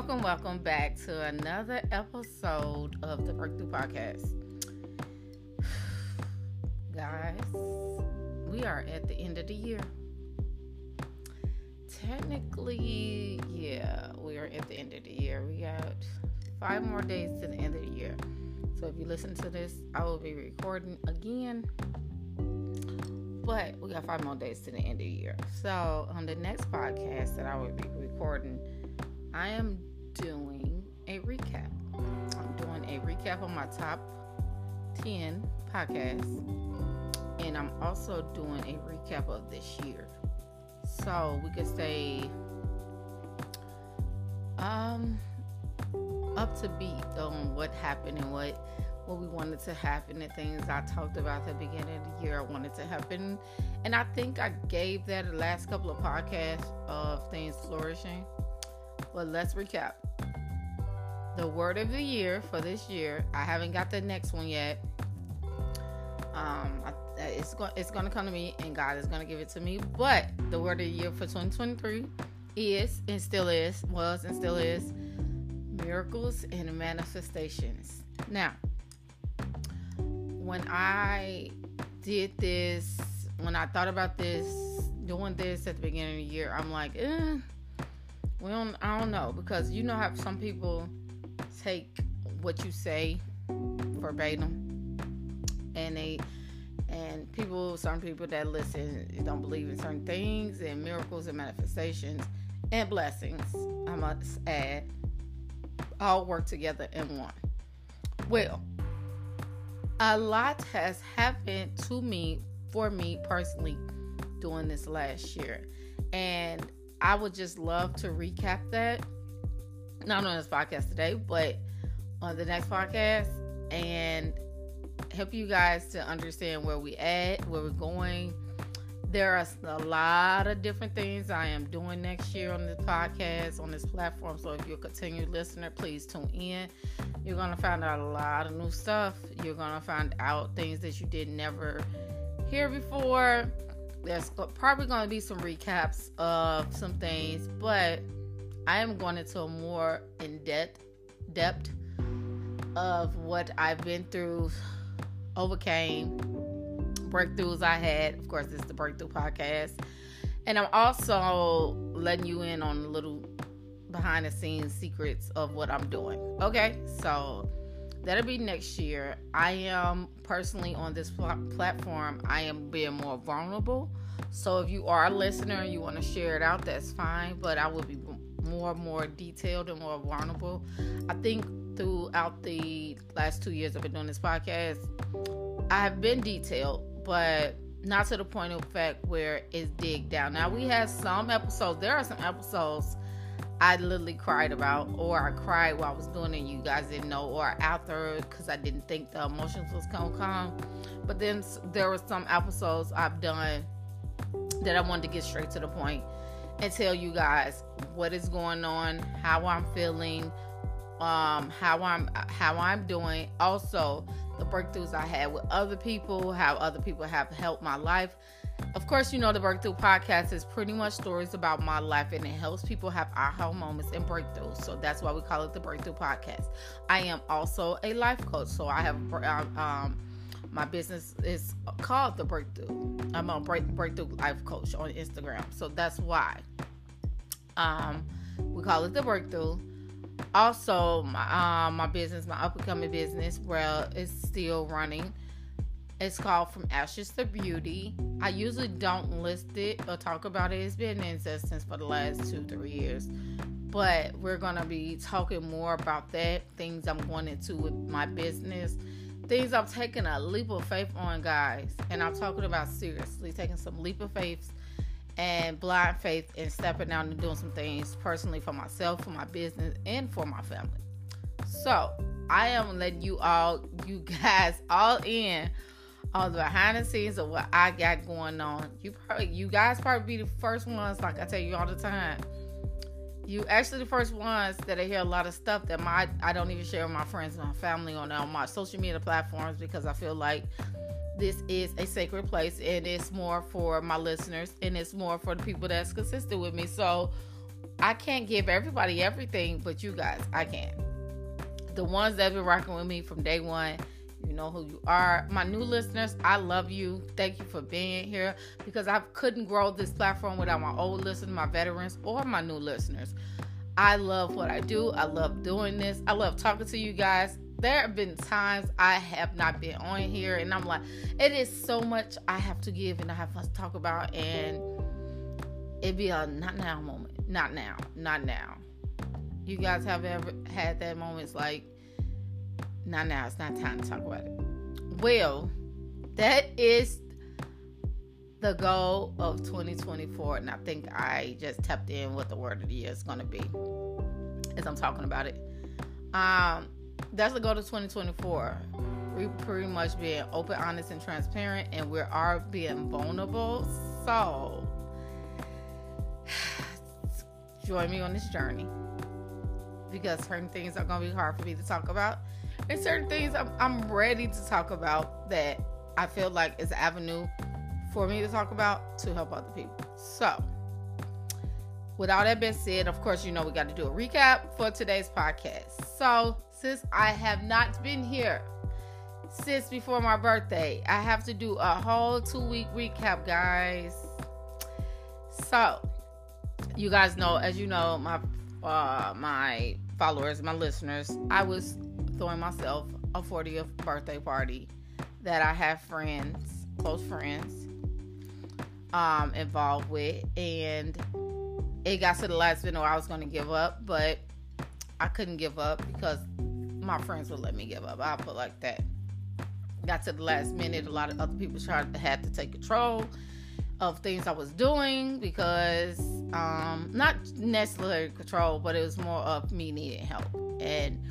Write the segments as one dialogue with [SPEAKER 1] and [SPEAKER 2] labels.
[SPEAKER 1] welcome, welcome back to another episode of the Breakthrough Podcast. Guys, we are at the end of the year. Technically, yeah, we are at the end of the year. We got five more days to the end of the year. So if you listen to this, I will be recording again. But we got five more days to the end of the year. So on the next podcast that I will be recording, I am doing a recap. I'm doing a recap on my top 10 podcasts. And I'm also doing a recap of this year. So we could say um up to beat on what happened and what what we wanted to happen and things I talked about at the beginning of the year I wanted to happen. And I think I gave that the last couple of podcasts of things flourishing. But let's recap. The word of the year for this year. I haven't got the next one yet. Um, I, it's going it's going to come to me, and God is going to give it to me. But the word of the year for 2023 is and still is was and still is miracles and manifestations. Now, when I did this, when I thought about this, doing this at the beginning of the year, I'm like, eh, well, I don't know because you know how some people take what you say verbatim, and they and people, some people that listen don't believe in certain things and miracles and manifestations and blessings. I must add, all work together in one. Well, a lot has happened to me for me personally during this last year, and I would just love to recap that. Not on this podcast today, but on the next podcast and help you guys to understand where we at, where we're going. There are a lot of different things I am doing next year on this podcast, on this platform. So if you're a continued listener, please tune in. You're gonna find out a lot of new stuff. You're gonna find out things that you did never hear before there's probably going to be some recaps of some things, but I am going into a more in depth depth of what I've been through, overcame, breakthroughs I had. Of course, this is the Breakthrough Podcast. And I'm also letting you in on a little behind the scenes secrets of what I'm doing. Okay, so that'll be next year. I am personally on this pl- platform, I am being more vulnerable. So if you are a listener and you want to share it out, that's fine. But I will be more more detailed and more vulnerable. I think throughout the last two years I've been doing this podcast, I have been detailed, but not to the point of fact where it's dig down. Now we have some episodes. There are some episodes I literally cried about, or I cried while I was doing it. You guys didn't know, or after because I didn't think the emotions was gonna come. But then there were some episodes I've done that I wanted to get straight to the point and tell you guys what is going on, how I'm feeling, um, how I'm how I'm doing. Also, the breakthroughs I had with other people, how other people have helped my life of course, you know, the Breakthrough Podcast is pretty much stories about my life and it helps people have aha moments and breakthroughs. So that's why we call it the Breakthrough Podcast. I am also a life coach. So I have, um, um my business is called the Breakthrough. I'm a break, Breakthrough Life Coach on Instagram. So that's why um, we call it the Breakthrough. Also, my, um, my business, my up and coming business, well, it's still running. It's called From Ashes to Beauty. I usually don't list it or talk about it. It's been in existence for the last two, three years. But we're going to be talking more about that, things I'm going into with my business, things I'm taking a leap of faith on, guys. And I'm talking about seriously taking some leap of faith and blind faith and stepping out and doing some things personally for myself, for my business, and for my family. So I am letting you all, you guys, all in on the behind the scenes of what I got going on. You probably, you guys probably be the first ones, like I tell you all the time. You actually the first ones that I hear a lot of stuff that my I don't even share with my friends and my family on, on my social media platforms because I feel like this is a sacred place and it's more for my listeners and it's more for the people that's consistent with me. So I can't give everybody everything, but you guys, I can. The ones that have been rocking with me from day one, you know who you are. My new listeners, I love you. Thank you for being here because I couldn't grow this platform without my old listeners, my veterans, or my new listeners. I love what I do. I love doing this. I love talking to you guys. There have been times I have not been on here, and I'm like, it is so much I have to give and I have to talk about, and it'd be a not now moment. Not now. Not now. You guys have ever had that moment? It's like, not now. It's not time to talk about it. Well, that is the goal of 2024, and I think I just tapped in what the word of the year is going to be as I'm talking about it. Um, that's the goal of 2024. We pretty much being open, honest, and transparent, and we are being vulnerable. So, join me on this journey because certain things are going to be hard for me to talk about, and certain things I'm, I'm ready to talk about that I feel like is an avenue for me to talk about to help other people. So, with all that being said, of course, you know we got to do a recap for today's podcast. So, since I have not been here since before my birthday, I have to do a whole two week recap, guys. So, you guys know, as you know, my uh, my followers, my listeners, I was throwing myself a 40th birthday party that I have friends, close friends, um, involved with, and it got to the last minute where I was going to give up, but I couldn't give up because my friends would let me give up. I put like that. Got to the last minute, a lot of other people tried had to take control of things I was doing because um, not necessarily control, but it was more of me needing help. And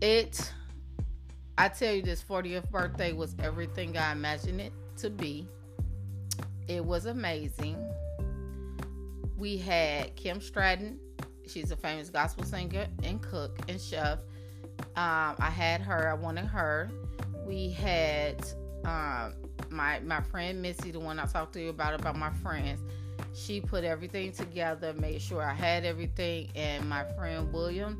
[SPEAKER 1] it, I tell you, this 40th birthday was everything I imagined it to be. It was amazing. We had Kim Stratton. She's a famous gospel singer and cook and chef. Um, I had her. I wanted her. We had um, my my friend Missy, the one I talked to you about about my friends. She put everything together, made sure I had everything, and my friend William.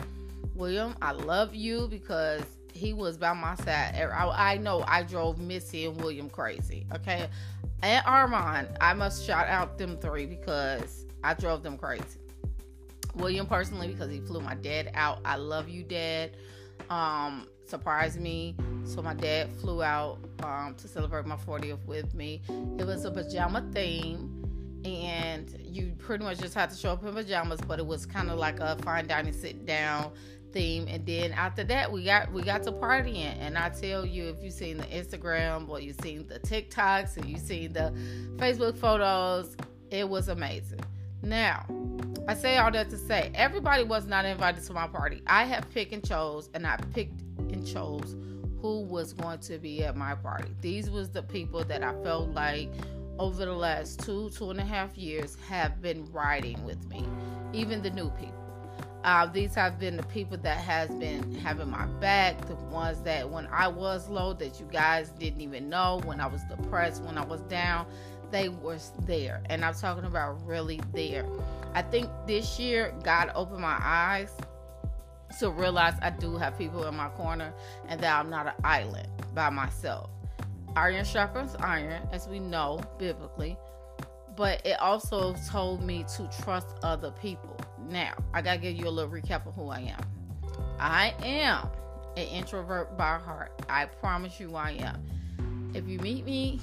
[SPEAKER 1] William, I love you because he was by my side. I, I know I drove Missy and William crazy. Okay, and Armand. I must shout out them three because I drove them crazy. William personally because he flew my dad out. I love you, Dad. Um, surprised me. So my dad flew out um, to celebrate my 40th with me. It was a pajama theme, and you pretty much just had to show up in pajamas, but it was kind of like a fine dining sit down theme. And then after that we got we got to partying. And i tell you if you've seen the instagram or you've seen the tiktoks and you've seen the facebook photos it was amazing. Now i say all that to say everybody was not invited to my party. I have picked and chose and i picked and chose who was going to be at my party. These was the people that i felt like over the last two two and a half years have been riding with me even the new people uh, these have been the people that has been having my back, the ones that when I was low, that you guys didn't even know, when I was depressed, when I was down, they were there. And I'm talking about really there. I think this year God opened my eyes to realize I do have people in my corner and that I'm not an island by myself. Iron sharpens iron, as we know biblically but it also told me to trust other people. Now, I gotta give you a little recap of who I am. I am an introvert by heart. I promise you I am. If you meet me,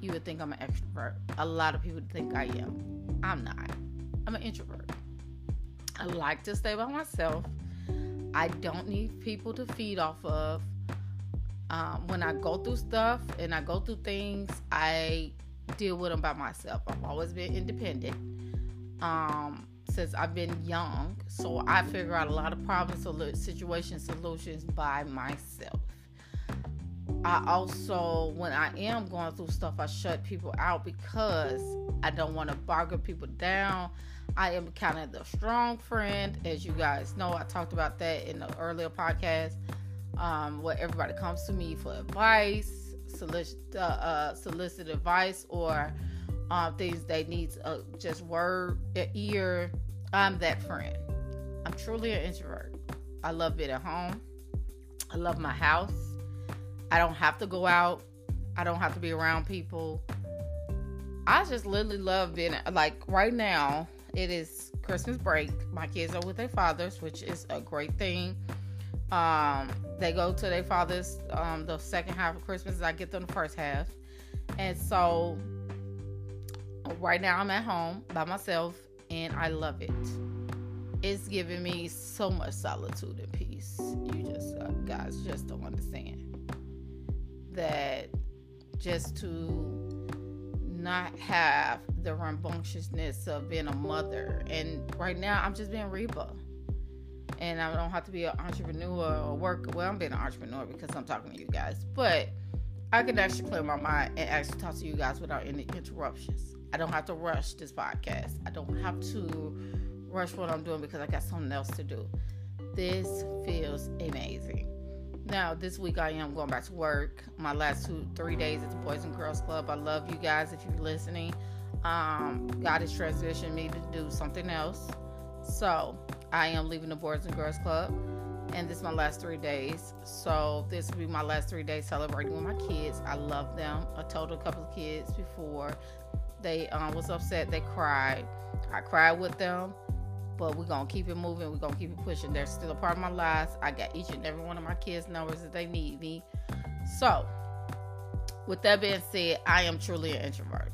[SPEAKER 1] you would think I'm an extrovert. A lot of people think I am. I'm not. I'm an introvert. I like to stay by myself. I don't need people to feed off of. Um, when I go through stuff and I go through things, I deal with them by myself. I've always been independent um, since I've been young. So I figure out a lot of problems, or situation solutions by myself. I also, when I am going through stuff, I shut people out because I don't want to bargain people down. I am kind of the strong friend, as you guys know. I talked about that in the earlier podcast, um, where everybody comes to me for advice solicit, uh, uh, solicit advice or uh, things they need uh, just word ear I'm that friend. I'm truly an introvert. I love being at home. I love my house. I don't have to go out. I don't have to be around people. I just literally love being like right now. It is Christmas break. My kids are with their fathers, which is a great thing. Um, they go to their fathers um, the second half of Christmas. I get them the first half, and so right now I'm at home by myself, and I love it. It's giving me so much solitude and peace. You just uh, guys just don't understand that just to not have the rambunctiousness of being a mother. And right now, I'm just being Reba. And I don't have to be an entrepreneur or work. Well, I'm being an entrepreneur because I'm talking to you guys. But I can actually clear my mind and actually talk to you guys without any interruptions. I don't have to rush this podcast. I don't have to rush what I'm doing because I got something else to do. This feels amazing. Now, this week I am going back to work. My last two, three days at the Boys and Girls Club. I love you guys if you're listening. Um, God has transitioned me to do something else. So, I am leaving the Boys and Girls Club. And this is my last three days. So, this will be my last three days celebrating with my kids. I love them. I told a couple of kids before they um, was upset. They cried. I cried with them but we're gonna keep it moving. We're gonna keep it pushing. They're still a part of my lives. I got each and every one of my kids' numbers that they need me. So, with that being said, I am truly an introvert.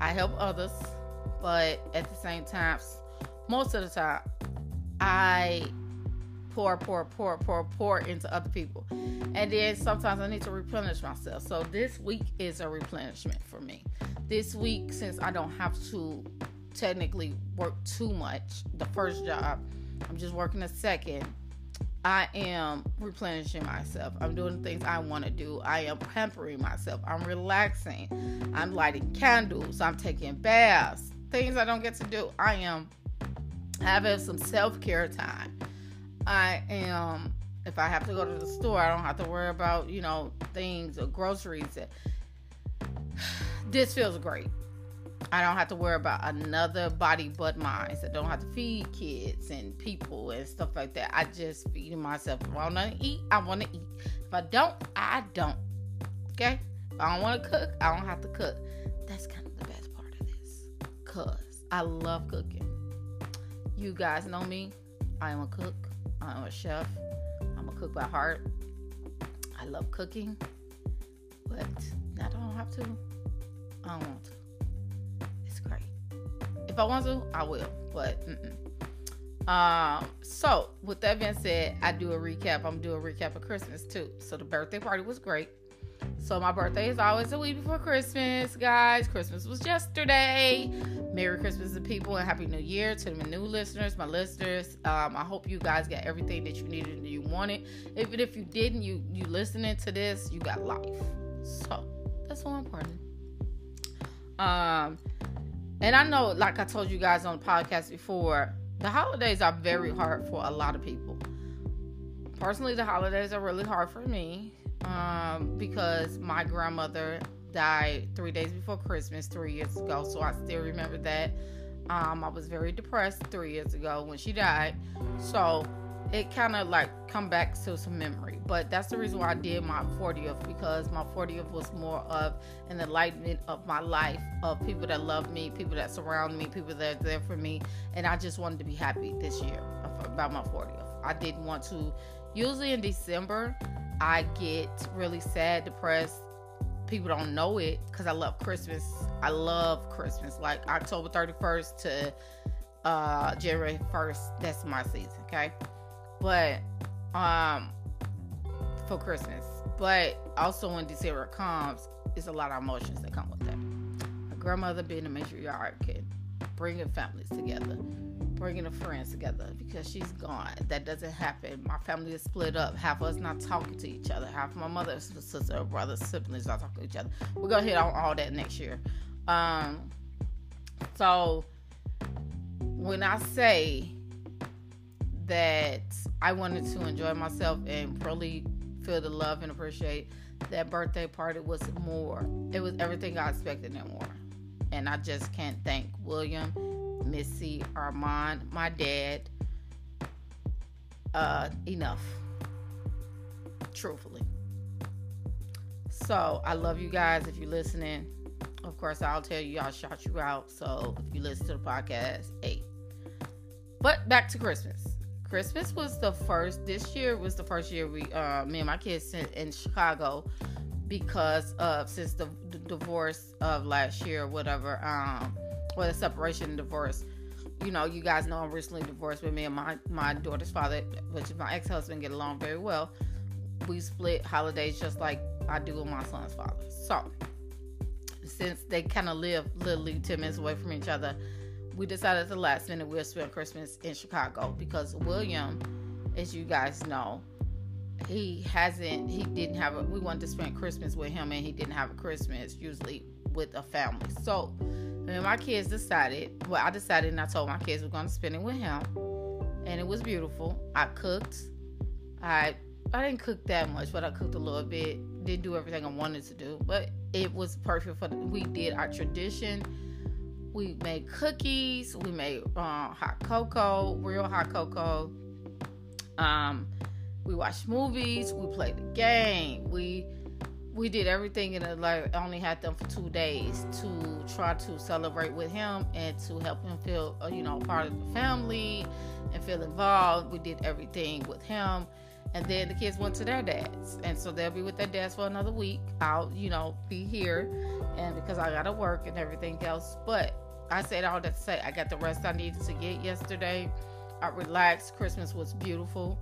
[SPEAKER 1] I help others, but at the same time, most of the time, I pour, pour, pour, pour, pour into other people. And then sometimes I need to replenish myself. So this week is a replenishment for me. This week, since I don't have to technically work too much. The first job, I'm just working a second. I am replenishing myself. I'm doing things I want to do. I am pampering myself. I'm relaxing. I'm lighting candles. I'm taking baths. Things I don't get to do. I am having some self care time. I am, if I have to go to the store, I don't have to worry about, you know, things or groceries. This feels great. I don't have to worry about another body but mine. So I don't have to feed kids and people and stuff like that. I just feed myself. If I want to eat, I want to eat. If I don't, I don't. Okay? If I don't want to cook, I don't have to cook. That's kind of the best part of this. Because I love cooking. You guys know me. I am a cook. I am a chef. I'm a cook by heart. I love cooking. But I don't have to. I don't want to. It's great. If I want to, I will. But mm-mm. um, so with that being said, I do a recap. I'm doing a recap of Christmas too. So the birthday party was great. So my birthday is always a week before Christmas, guys. Christmas was yesterday. Merry Christmas to people and Happy New Year to my new listeners, my listeners. Um, I hope you guys got everything that you needed and you wanted. Even if you didn't, you you listening to this, you got life. So that's so important. Um, and I know, like I told you guys on the podcast before, the holidays are very hard for a lot of people. Personally, the holidays are really hard for me um, because my grandmother died three days before Christmas three years ago. So I still remember that. Um, I was very depressed three years ago when she died. So it kind of like come back to some memory. But that's the reason why I did my 40th because my 40th was more of an enlightenment of my life, of people that love me, people that surround me, people that are there for me, and I just wanted to be happy this year about my 40th. I didn't want to. Usually in December, I get really sad, depressed. People don't know it because I love Christmas. I love Christmas. Like October 31st to uh January 1st, that's my season, okay? but um for Christmas. But also when December comes, it's a lot of emotions that come with that. My grandmother being a matriarch and bringing families together, bringing the friends together because she's gone. That doesn't happen. My family is split up. Half of us not talking to each other. Half my mother's sister, brother, siblings not talking to each other. We're gonna hit on all that next year. Um, so when I say that I wanted to enjoy myself and really feel the love and appreciate that birthday party was more. It was everything I expected and more. And I just can't thank William Missy, Armand, my dad, uh, enough. Truthfully. So I love you guys. If you're listening, of course I'll tell you I'll shout you out. So if you listen to the podcast, hey. But back to Christmas. Christmas was the first. This year was the first year we, uh, me and my kids sent in Chicago because of since the, the divorce of last year, or whatever, um, or the separation and divorce you know, you guys know I'm recently divorced with me and my, my daughter's father, which is my ex husband, get along very well. We split holidays just like I do with my son's father. So, since they kind of live literally 10 minutes away from each other, we decided the last minute we'll spend Christmas in Chicago because William, as you guys know, he hasn't, he didn't have a, we wanted to spend Christmas with him and he didn't have a Christmas usually with a family. So, and my kids decided, well, I decided and I told my kids we're going to spend it with him. And it was beautiful. I cooked. I I didn't cook that much, but I cooked a little bit. Didn't do everything I wanted to do, but it was perfect for. The, we did our tradition. We made cookies. We made uh, hot cocoa, real hot cocoa. Um, we watched movies. We played the game. We we did everything and like I only had them for two days to try to celebrate with him and to help him feel uh, you know part of the family and feel involved. We did everything with him. And then the kids went to their dads. And so they'll be with their dads for another week. I'll you know be here and because i gotta work and everything else. But i said all that to say i got the rest i needed to get yesterday. I relaxed. Christmas was beautiful.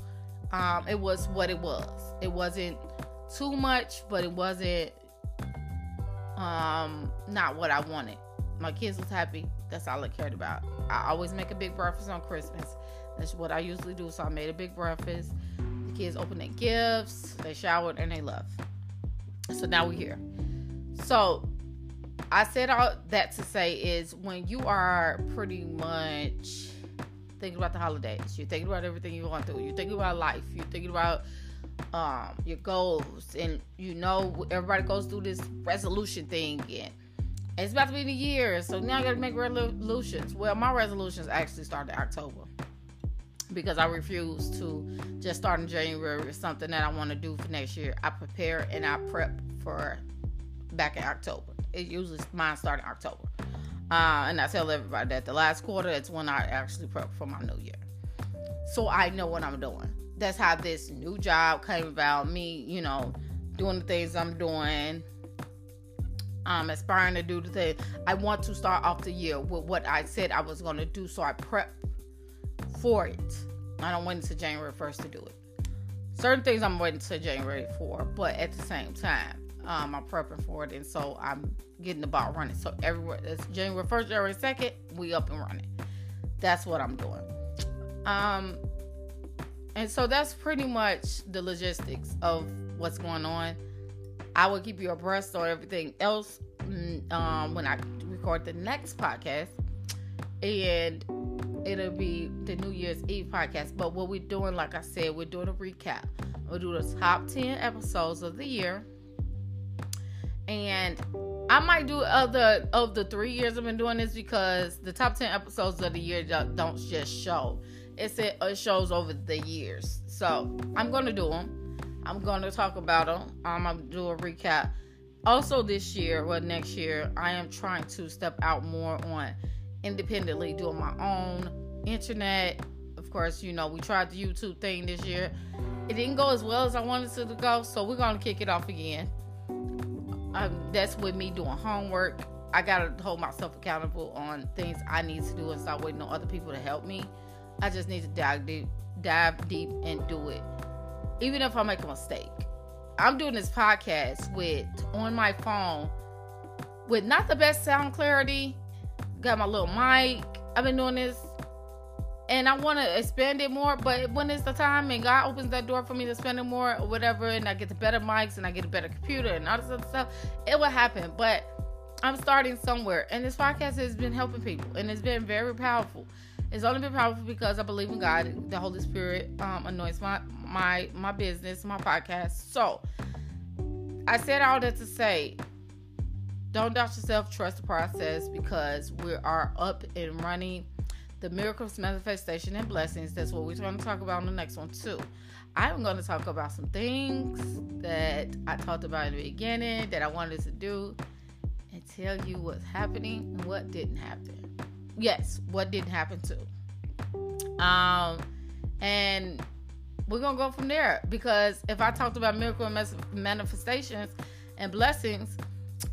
[SPEAKER 1] Um, it was what it was. It wasn't too much, but it wasn't um not what I wanted. My kids was happy. That's all I cared about. I always make a big breakfast on Christmas. That's what I usually do. So I made a big breakfast. The kids opened their gifts, they showered, and they left. So now we're here. So I said all that to say is when you are pretty much thinking about the holidays, you're thinking about everything you're going through, you're thinking about life, you're thinking about um, your goals, and you know everybody goes through this resolution thing again. It's about to be the year, so now I got to make resolutions. Well, my resolutions actually started October because I refuse to just start in January with something that I want to do for next year. I prepare and I prep for back in October. It usually mine start in October, uh, and I tell everybody that the last quarter it's when I actually prep for my new year, so I know what I'm doing that's how this new job came about. Me, you know, doing the things I'm doing. Um, aspiring to do the thing. I want to start off the year with what I said I was going to do, so I prep for it. I don't wait until January 1st to do it. Certain things I'm waiting until January for, but at the same time, um, I'm prepping for it, and so I'm getting the ball running. So everywhere, January 1st, January 2nd, we up and running. That's what I'm doing. Um, and so that's pretty much the logistics of what's going on. I will keep you abreast on everything else mm, um, when I record the next podcast. And it'll be the New Year's Eve podcast. But what we're doing, like I said, we're doing a recap. We'll do the top 10 episodes of the year. And I might do other of the three years I've been doing this because the top 10 episodes of the year don't just show it's it, shows over the years. So I'm gonna do them. I'm gonna talk about them. Um, I'm gonna do a recap. Also, this year, well, next year, I am trying to step out more on independently doing my own internet. Of course, you know we tried the YouTube thing this year. It didn't go as well as I wanted it to go, so we're gonna kick it off again. Um, that's with me doing homework. I gotta hold myself accountable on things I need to do and stop waiting on other people to help me. I just need to dive deep, dive deep and do it. Even if I make a mistake. I'm doing this podcast with on my phone with not the best sound clarity. Got my little mic. I've been doing this and I want to expand it more. But when it's the time and God opens that door for me to spend it more or whatever, and I get the better mics and I get a better computer and all this other stuff, it will happen. But I'm starting somewhere, and this podcast has been helping people, and it's been very powerful. It's only been powerful because I believe in God. The Holy Spirit um, anoints my my my business, my podcast. So I said all that to say, don't doubt yourself, trust the process because we are up and running. The miracles, manifestation, and blessings. That's what we're going to talk about in the next one, too. I'm going to talk about some things that I talked about in the beginning that I wanted to do and tell you what's happening and what didn't happen. Yes, what didn't happen to. Um, and we're gonna go from there because if I talked about miracle manifestations and blessings,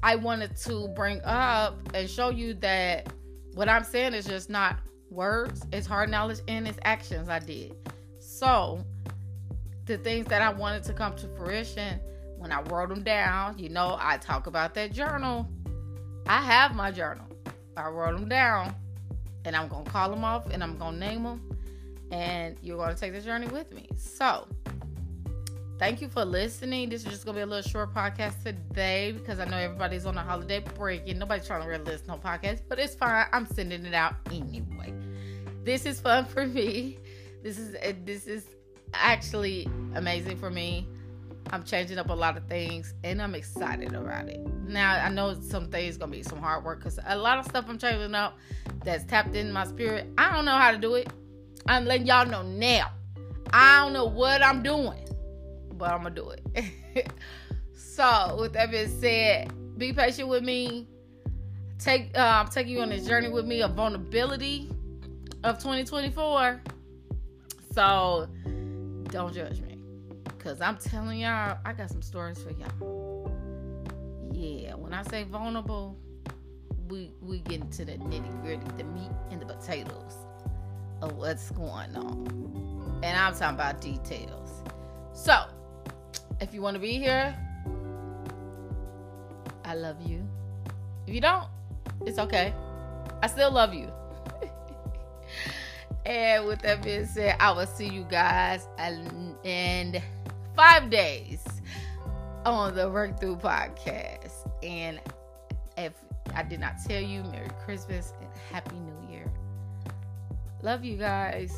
[SPEAKER 1] I wanted to bring up and show you that what I'm saying is just not words, it's hard knowledge and it's actions I did. So the things that I wanted to come to fruition, when I wrote them down, you know, I talk about that journal. I have my journal. I wrote them down and I'm going to call them off and I'm going to name them. And you're going to take the journey with me. So, thank you for listening. This is just going to be a little short podcast today because I know everybody's on a holiday break and nobody's trying to really listen to no podcast, but it's fine. I'm sending it out anyway. This is fun for me. This is this is actually amazing for me. I'm changing up a lot of things and I'm excited about it. Now, I know some things to be some hard work because a lot of stuff I'm changing up that's tapped in my spirit. I don't know how to do it. I'm letting y'all know now. I don't know what I'm doing, but I'm to do it. so, with that being said, be patient with me. Take uh, I'm taking you on this journey with me of vulnerability of 2024. So, don't judge me. Cause I'm telling y'all, I got some stories for y'all. Yeah, when I say vulnerable, we we get into the nitty gritty, the meat and the potatoes of what's going on. And I'm talking about details. So, if you want to be here, I love you. If you don't, it's okay. I still love you. And with that being said, I will see you guys in five days on the Breakthrough podcast. And if I did not tell you, Merry Christmas and Happy New Year. Love you guys.